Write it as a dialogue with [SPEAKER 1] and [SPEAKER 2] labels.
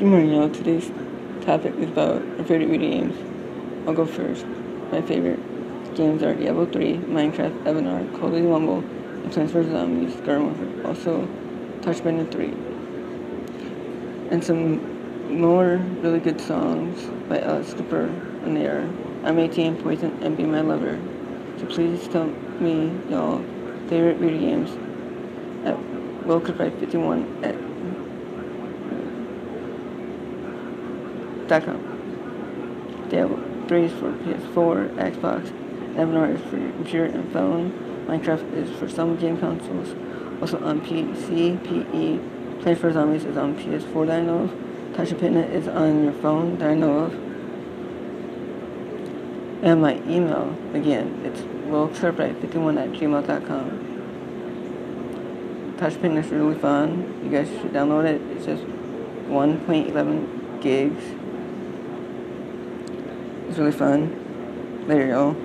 [SPEAKER 1] Good morning, y'all. Today's topic is about our favorite video games. I'll go first. My favorite games are Diablo 3, Minecraft, Avanar, Call of Duty Mobile, and Plants vs. Zombies, Garden Warfare. Also, Touch Bender 3. And some more really good songs by Alice Cooper, and they are I'm 18, Poison, and Be My Lover. So please tell me y'all favorite video games at WillCookRight51 at com. Diablo 3 is for PS4, Xbox, Avanar is for computer and phone, Minecraft is for some game consoles, also on PC, PE, Play for Zombies is on PS4 that I know of, Touch Picnic is on your phone that I know of, and my email, again, it's willcurbright51 at gmail.com. Touch is really fun. You guys should download it. It's just 1.11 gigs. It's really fun. There you go.